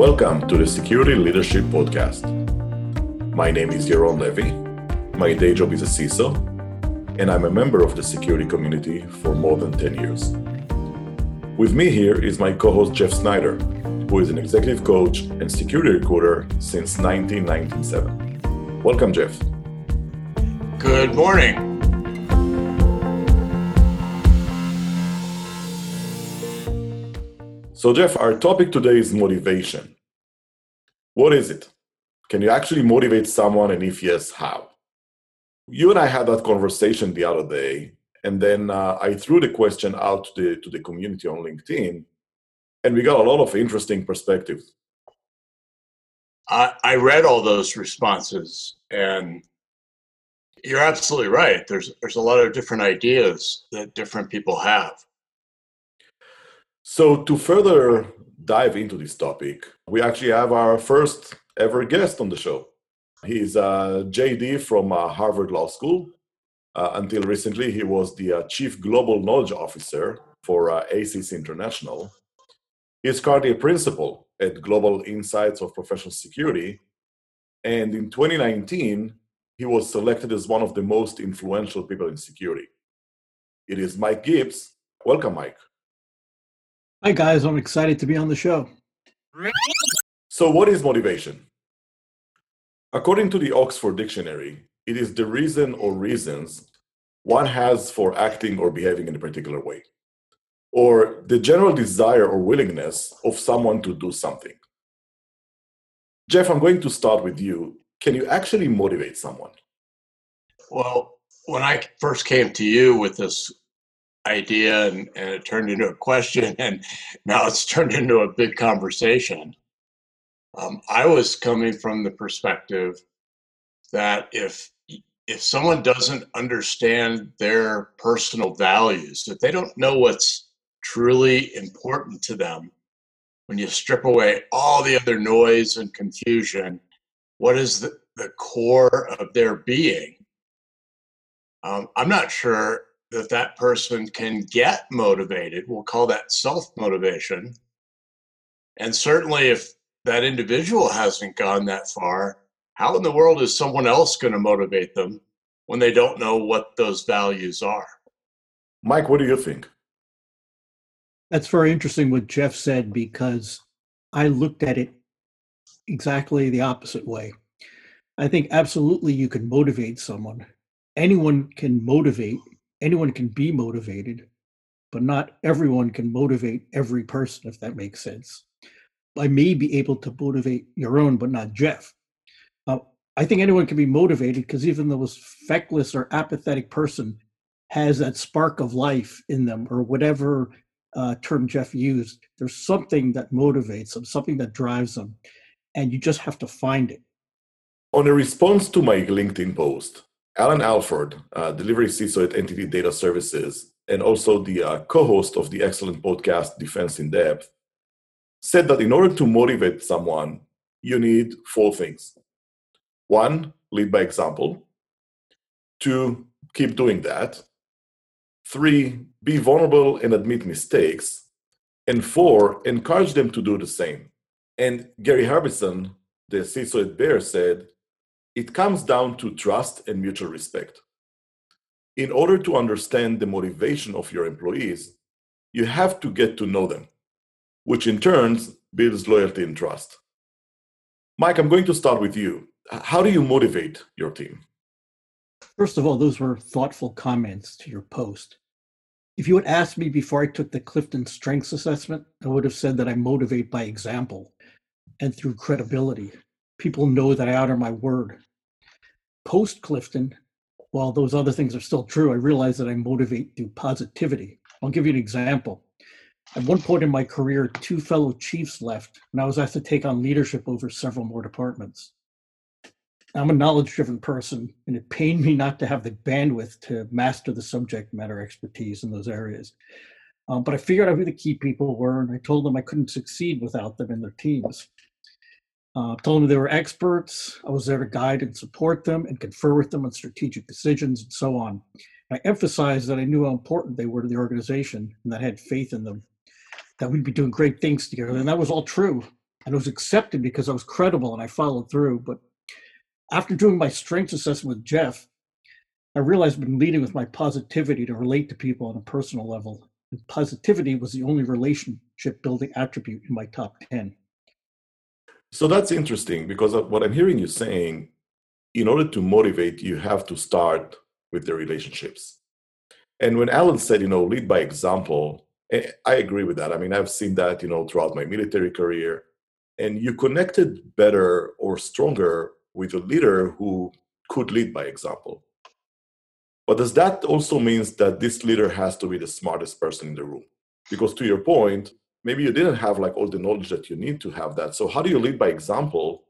Welcome to the Security Leadership Podcast. My name is Yaron Levy. My day job is a CISO, and I'm a member of the security community for more than 10 years. With me here is my co host Jeff Snyder, who is an executive coach and security recruiter since 1997. Welcome, Jeff. Good morning. So, Jeff, our topic today is motivation. What is it? Can you actually motivate someone? And if yes, how? You and I had that conversation the other day, and then uh, I threw the question out to the, to the community on LinkedIn, and we got a lot of interesting perspectives. I, I read all those responses, and you're absolutely right. There's there's a lot of different ideas that different people have. So, to further dive into this topic, we actually have our first ever guest on the show. He's uh, JD from uh, Harvard Law School. Uh, until recently, he was the uh, Chief Global Knowledge Officer for uh, ASIS International. He is currently a principal at Global Insights of Professional Security. And in 2019, he was selected as one of the most influential people in security. It is Mike Gips. Welcome, Mike. Hi, guys. I'm excited to be on the show. So, what is motivation? According to the Oxford Dictionary, it is the reason or reasons one has for acting or behaving in a particular way, or the general desire or willingness of someone to do something. Jeff, I'm going to start with you. Can you actually motivate someone? Well, when I first came to you with this idea and, and it turned into a question and now it's turned into a big conversation. Um, i was coming from the perspective that if if someone doesn't understand their personal values if they don't know what's truly important to them when you strip away all the other noise and confusion what is the, the core of their being? Um, i'm not sure that that person can get motivated. We'll call that self motivation. And certainly, if that individual hasn't gone that far, how in the world is someone else going to motivate them when they don't know what those values are? Mike, what do you think? That's very interesting what Jeff said because I looked at it exactly the opposite way. I think absolutely you can motivate someone. Anyone can motivate anyone can be motivated, but not everyone can motivate every person, if that makes sense. I may be able to motivate Yaron, but not Jeff. Uh, I think anyone can be motivated because even the most feckless or apathetic person has that spark of life in them, or whatever uh, term Jeff used. There's something that motivates them, something that drives them, and you just have to find it. On a response to my LinkedIn post, Allan Alford, uh, delivery CISO at NTT Data Services, and also the uh, co host of the excellent podcast Defense in Depth, said that in order to motivate someone, you need four things. One, lead by example. Two, keep doing that. Three, be vulnerable and admit mistakes. And four, encourage them to do the same. And Gary Harbison, the CISO at Bayer, said, it comes down to trust and mutual respect. In order to understand the motivation of your employees, you have to get to know them, which in turn builds loyalty and trust. Mike, I'm going to start with you. How do you motivate your team? First of all, those were thoughtful comments to your post. If you had asked me before I took the Clifton Strengths Assessment, I would have said that I motivate by example and through credibility people know that I honor my word. Post Clifton, while those other things are still true, I realize that I motivate through positivity. I'll give you an example. At one point in my career, two fellow chiefs left, and I was asked to take on leadership over several more departments. I'm a knowledge driven person, and it pained me not to have the bandwidth to master the subject matter expertise in those areas. Um, but I figured out who the key people were, and I told them I couldn't succeed without them and their teams. Uh, told them they were experts. I was there to guide and support them and confer with them on strategic decisions and so on. I emphasized that I knew how important they were to the organization and that I had faith in them, that we'd be doing great things together. And that was all true. and it was accepted because I was credible and I followed through. But after doing my strengths assessment with Jeff, I realized I've been leading with my positivity to relate to people on a personal level. And positivity was the only relationship building attribute in my top 10. So that's interesting because what I'm hearing you saying, in order to motivate, you have to start with the relationships. And when Allan said, you know, lead by example, eh, I agree with that. I mean, I've seen that, you know, throughout my military career. And you connected better or stronger with a leader who could lead by example. But does that also means that this leader has to be the smartest person in the room? Because to your point, maybe you didn't have like all the knowledge that you need to have that. So how do you lead by example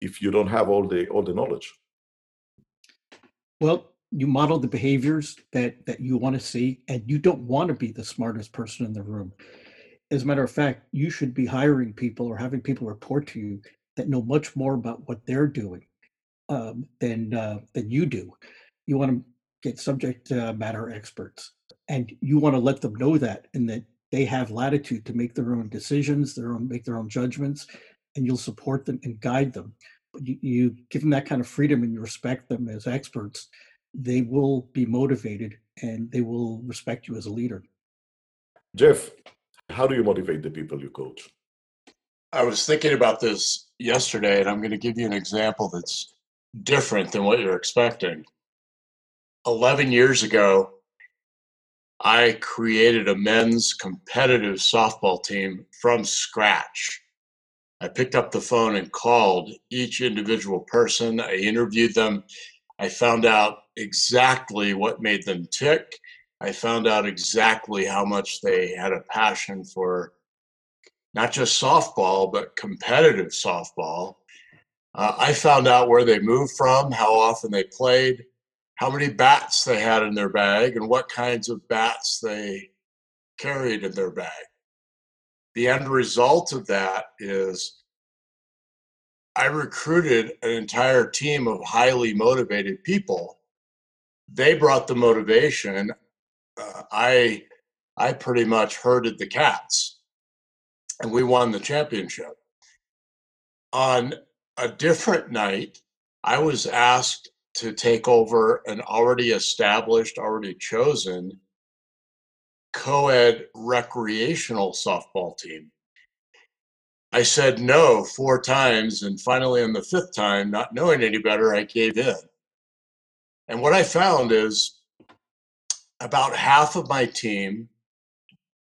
if you don't have all the all the knowledge? Well, you model the behaviors that that you want to see, and you don't want to be the smartest person in the room. As a matter of fact, you should be hiring people or having people report to you that know much more about what they're doing um, than uh, than you do. You want to get subject uh, matter experts, and you want to let them know that, and that they have latitude to make their own decisions, their own make their own judgments, and you'll support them and guide them. But you, you give them that kind of freedom and you respect them as experts, they will be motivated and they will respect you as a leader. Jeff, how do you motivate the people you coach? I was thinking about this yesterday, and I'm going to give you an example that's different than what you're expecting. 11 years ago, I created a men's competitive softball team from scratch. I picked up the phone and called each individual person. I interviewed them. I found out exactly what made them tick. I found out exactly how much they had a passion for not just softball, but competitive softball. Uh, I found out where they moved from, how often they played, how many bats they had in their bag, and what kinds of bats they carried in their bag. The end result of that is I recruited an entire team of highly motivated people. They brought the motivation. Uh, I I pretty much herded the cats, and we won the championship. On a different night, I was asked to take over an already established, already chosen co ed recreational softball team. I said no four times, and finally, on the fifth time, not knowing any better, I gave in. And what I found is about half of my team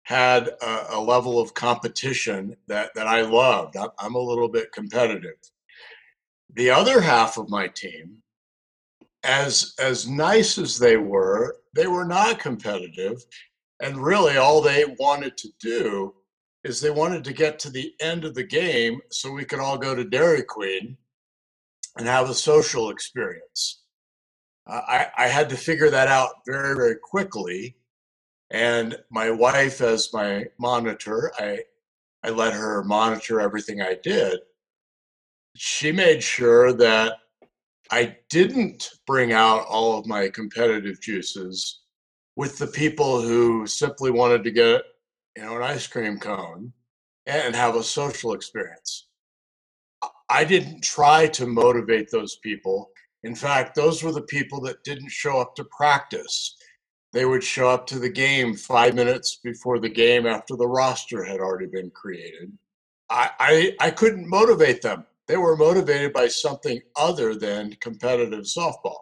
had a, a level of competition that, that I loved. I'm a little bit competitive. The other half of my team as as nice as they were, they were not competitive. And really all they wanted to do is they wanted to get to the end of the game so we could all go to Dairy Queen and have a social experience. Uh, I, I had to figure that out very, very quickly. And my wife, as my monitor, I, I let her monitor everything I did. She made sure that I didn't bring out all of my competitive juices with the people who simply wanted to get, you know, an ice cream cone and have a social experience. I didn't try to motivate those people. In fact, those were the people that didn't show up to practice. They would show up to the game five minutes before the game after the roster had already been created. I, I, I couldn't motivate them they were motivated by something other than competitive softball.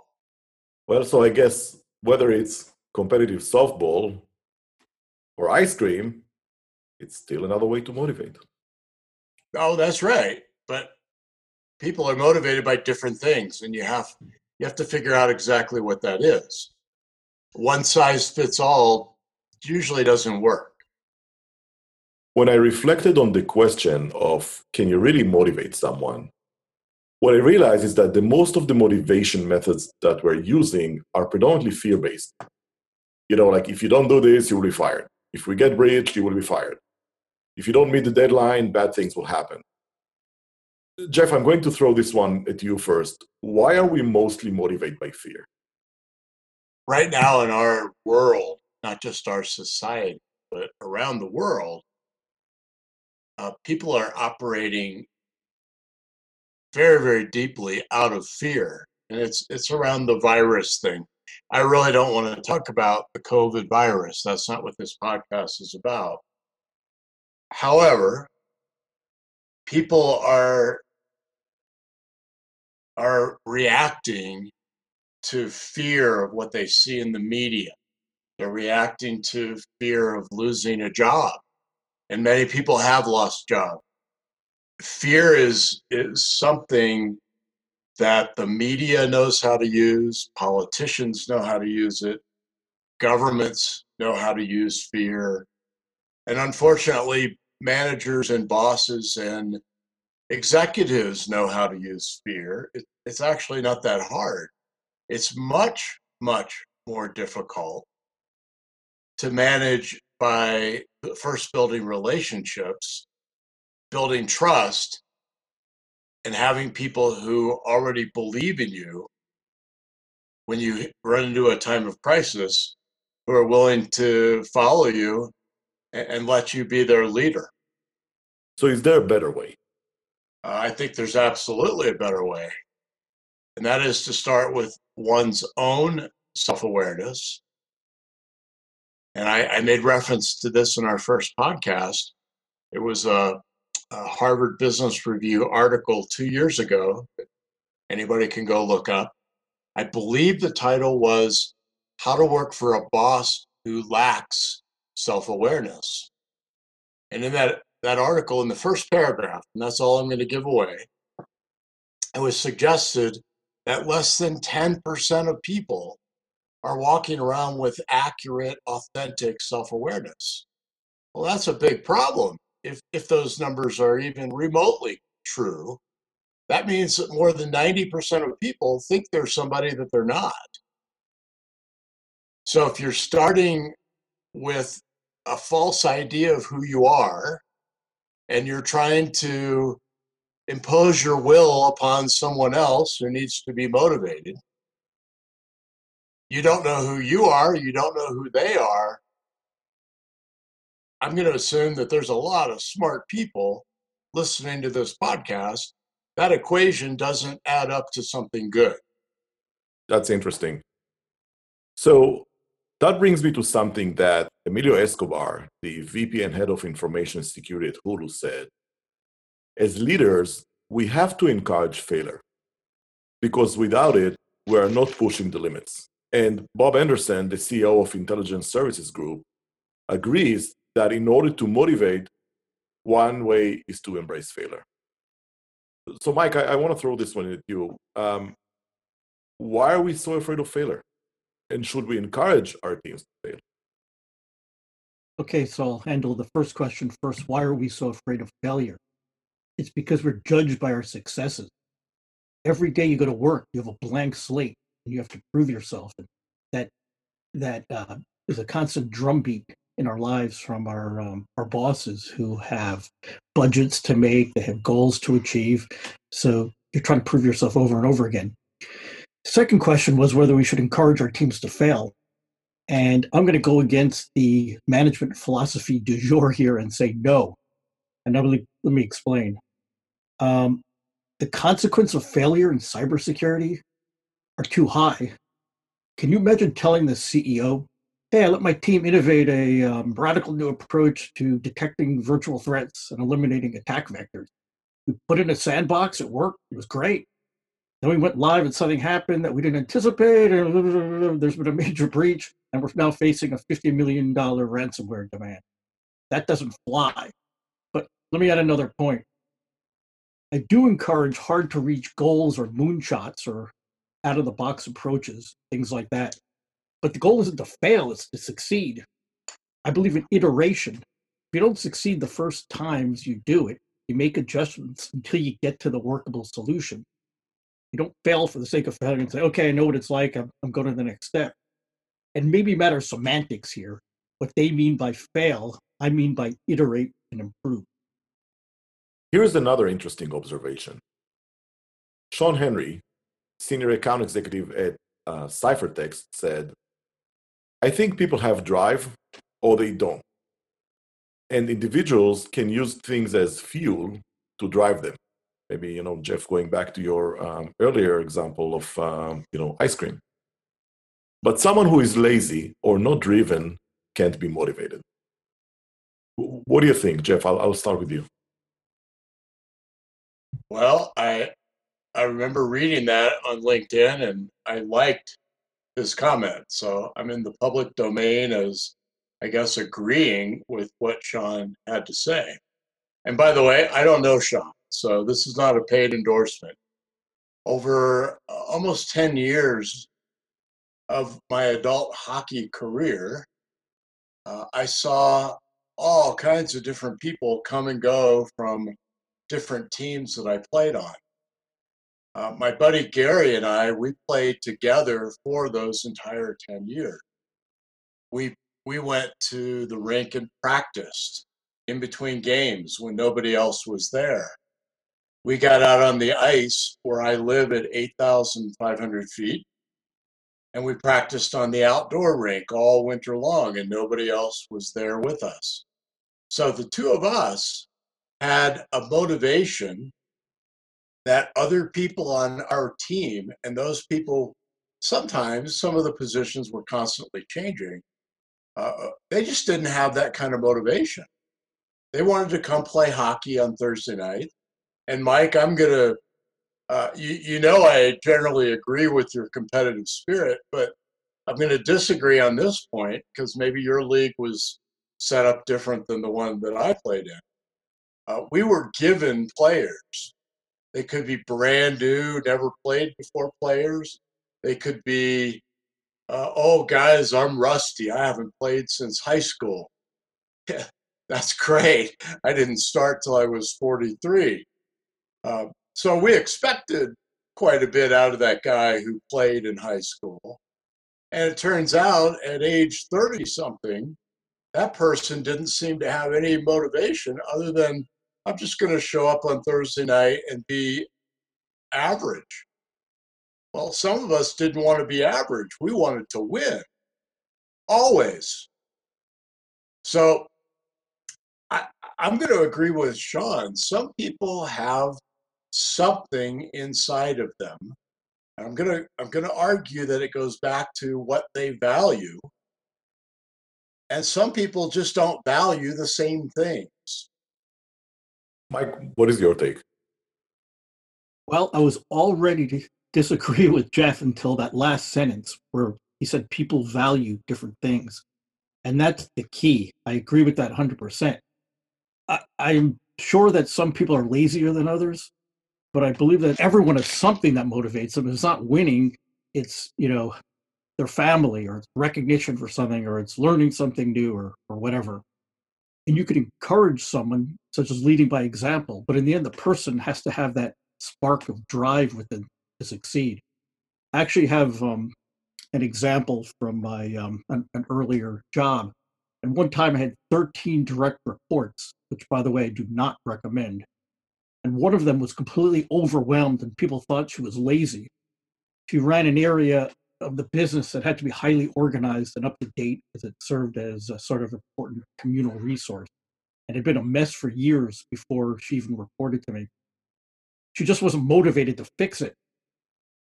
Well, so I guess whether it's competitive softball or ice cream, it's still another way to motivate. Oh, that's right. But people are motivated by different things, and you have you have to figure out exactly what that is. One size fits all usually doesn't work when I reflected on the question of can you really motivate someone, what I realized is that the most of the motivation methods that we're using are predominantly fear based. You know, like if you don't do this, you will be fired. If we get breached, you will be fired. If you don't meet the deadline, bad things will happen. Jeff, I'm going to throw this one at you first. Why are we mostly motivated by fear? Right now in our world, not just our society, but around the world, uh, people are operating very, very deeply out of fear, and it's it's around the virus thing. I really don't want to talk about the COVID virus. That's not what this podcast is about. However, people are are reacting to fear of what they see in the media. They're reacting to fear of losing a job. And many people have lost jobs. Fear is, is something that the media knows how to use, politicians know how to use it, governments know how to use fear. And unfortunately, managers and bosses and executives know how to use fear. It, it's actually not that hard. It's much, much more difficult to manage by first building relationships, building trust, and having people who already believe in you when you run into a time of crisis who are willing to follow you and, let you be their leader. So, is there a better way? Uh, I think there's absolutely a better way. And that is to start with one's own self awareness. And I, I, made reference to this in our first podcast. It was a, a Harvard Business Review article two years ago. Anybody can go look up. I believe the title was How to Work for a Boss Who Lacks Self Awareness. And in that that article in the first paragraph, and that's all I'm going to give away, it was suggested that less than 10% of people are walking around with accurate, authentic self awareness. Well, that's a big problem. If, if those numbers are even remotely true, that means that more than 90% of people think they're somebody that they're not. So if you're starting with a false idea of who you are, and you're trying to impose your will upon someone else who needs to be motivated. You don't know who you are, you don't know who they are. I'm going to assume that there's a lot of smart people listening to this podcast. That equation doesn't add up to something good. That's interesting. So that brings me to something that Emilio Escobar, the VP and head of information security at Hulu, said. As leaders, we have to encourage failure because without it, we are not pushing the limits. And Bob Anderson, the CEO of Intelligence Services Group, agrees that in order to motivate, one way is to embrace failure. So, Mike, I, I want to throw this one at you. Um, why are we so afraid of failure? and should we encourage our teams to fail? Okay, so I'll handle the first question first. Why are we so afraid of failure? It's because we're judged by our successes. Every day you go to work, you have a blank slate, and you have to prove yourself. And that that uh, is a constant drumbeat in our lives from our um, our bosses who have budgets to make, they have goals to achieve. So you're trying to prove yourself over and over again. Second question was whether we should encourage our teams to fail. And I'm going to go against the management philosophy du jour here and say no. And let me, let me explain. Um, the consequence of failure in cybersecurity are too high. Can you imagine telling the CEO, hey, I let my team innovate a um, radical new approach to detecting virtual threats and eliminating attack vectors? We put in a sandbox, it worked, it was great. Then we went live and something happened that we didn't anticipate, and there's been a major breach, and we're now facing a $50 million ransomware demand. That doesn't fly. But let me add another point. I do encourage hard to reach goals or moonshots or out of the box approaches, things like that. But the goal isn't to fail, it's to succeed. I believe in iteration. If you don't succeed the first times you do it, you make adjustments until you get to the workable solution. You don't fail for the sake of failing and say, okay, I know what it's like. I'm, I'm going to the next step. And maybe matter semantics here. What they mean by fail, I mean by iterate and improve. Here's another interesting observation. Sean Henry, senior account executive at uh, Ciphertext, said, I think people have drive or they don't. and individuals can use things as fuel to drive them. Maybe you know, Jeff, going back to your um, earlier example of um, you know ice cream. But someone who is lazy or not driven can't be motivated. What do you think, Jeff? I'll, I'll start with you. Well, I I remember reading that on LinkedIn and I liked his comment. So I'm in the public domain as I guess agreeing with what Sean had to say. And by the way, I don't know Sean, so this is not a paid endorsement. Over almost 10 years of my adult hockey career, uh, I saw all kinds of different people come and go from different teams that I played on. Uh, my buddy Gary and I, we played together for those entire 10 years. We, we went to the rink and practiced in between games when nobody else was there. We got out on the ice where I live at 8,500 feet and we practiced on the outdoor rink all winter long and nobody else was there with us. So the two of us had a motivation that other people on our team, and those people, sometimes some of the positions were constantly changing, uh, uh, they just didn't have that kind of motivation. They wanted to come play hockey on Thursday night. And Mike, I'm to, uh, you, you know, I generally agree with your competitive spirit, but I'm to disagree on this point because maybe your league was set up different than the one that I played in. Uh, we were given players they could be brand new, never played before players. They could be, uh, oh, guys, I'm rusty. I haven't played since high school. That's great. I didn't start till I was 43. Uh, so we expected quite a bit out of that guy who played in high school. And it turns out at age 30 something, that person didn't seem to have any motivation other than I'm just going to show up on Thursday night and be average. Well, some of us didn't want to be average. We wanted to win, always. So I, I'm going to agree with Sean. Some people have something inside of them. And I'm going to I'm going to argue that it goes back to what they value. And some people just don't value the same things. Mike, what is your take? Well, I was all ready to disagree with Jeff until that last sentence where he said people value different things. And that's the key. I agree with that 100%. I, I'm sure that some people are lazier than others, but I believe that everyone has something that motivates them. It's not winning, it's, you know, their family or recognition for something or it's learning something new or, or whatever and you can encourage someone such as leading by example but in the end the person has to have that spark of drive within to succeed. I actually have um, an example from my um, an, an, earlier job. And one time i had 13 direct reports which by the way i do not recommend. And one of them was completely overwhelmed and people thought she was lazy. She ran an area of the business that had to be highly organized and up to date as it served as a sort of important communal resource. And it had been a mess for years before she even reported to me. She just wasn't motivated to fix it.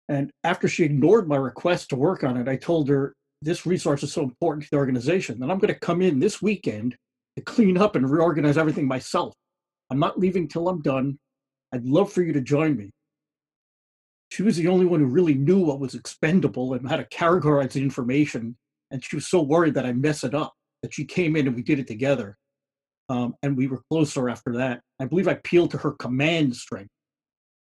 And after she ignored my request to work on it, I told her this resource is so important to the organization that I'm going to come in this weekend to clean up and reorganize everything myself. I'm not leaving till I'm done. I'd love for you to join me she was the only one who really knew what was expendable and how to categorize the information. And she was so worried that I mess it up that she came in and we did it together. Um, and we were closer after that. I believe I appealed to her command strength,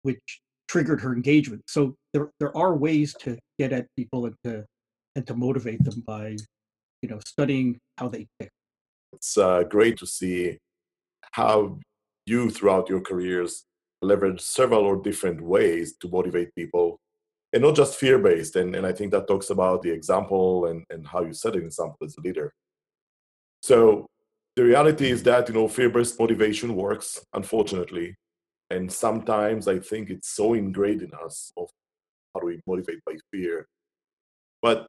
which triggered her engagement. So there there are ways to get at people and to and to motivate them by, you know, studying how they pick. It's uh, great to see how you throughout your careers leverage several or different ways to motivate people and not just fear based. And, and I think that talks about the example and, and how you set an example as a leader. So the reality is that, you know, fear based motivation works, unfortunately. And sometimes I think it's so ingrained in us of how do we motivate by fear. But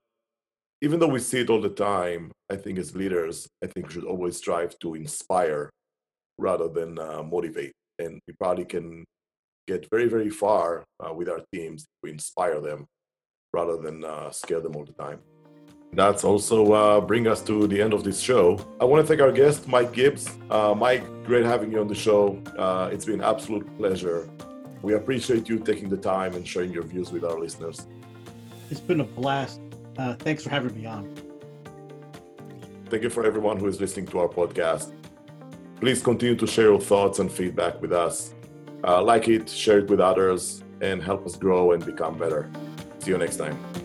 even though we see it all the time, I think as leaders, I think we should always strive to inspire rather than uh, motivate. And we probably can get very, very far uh, with our teams if we inspire them rather than uh, scare them all the time. That's also uh, bring us to the end of this show. I want to thank our guest, Mike Gips. Uh, Mike, great having you on the show. Uh, it's been an absolute pleasure. We appreciate you taking the time and sharing your views with our listeners. It's been a blast. Uh, thanks for having me on. Thank you for everyone who is listening to our podcast. Please continue to share your thoughts and feedback with us. Uh, like it, share it with others, and help us grow and become better. See you next time.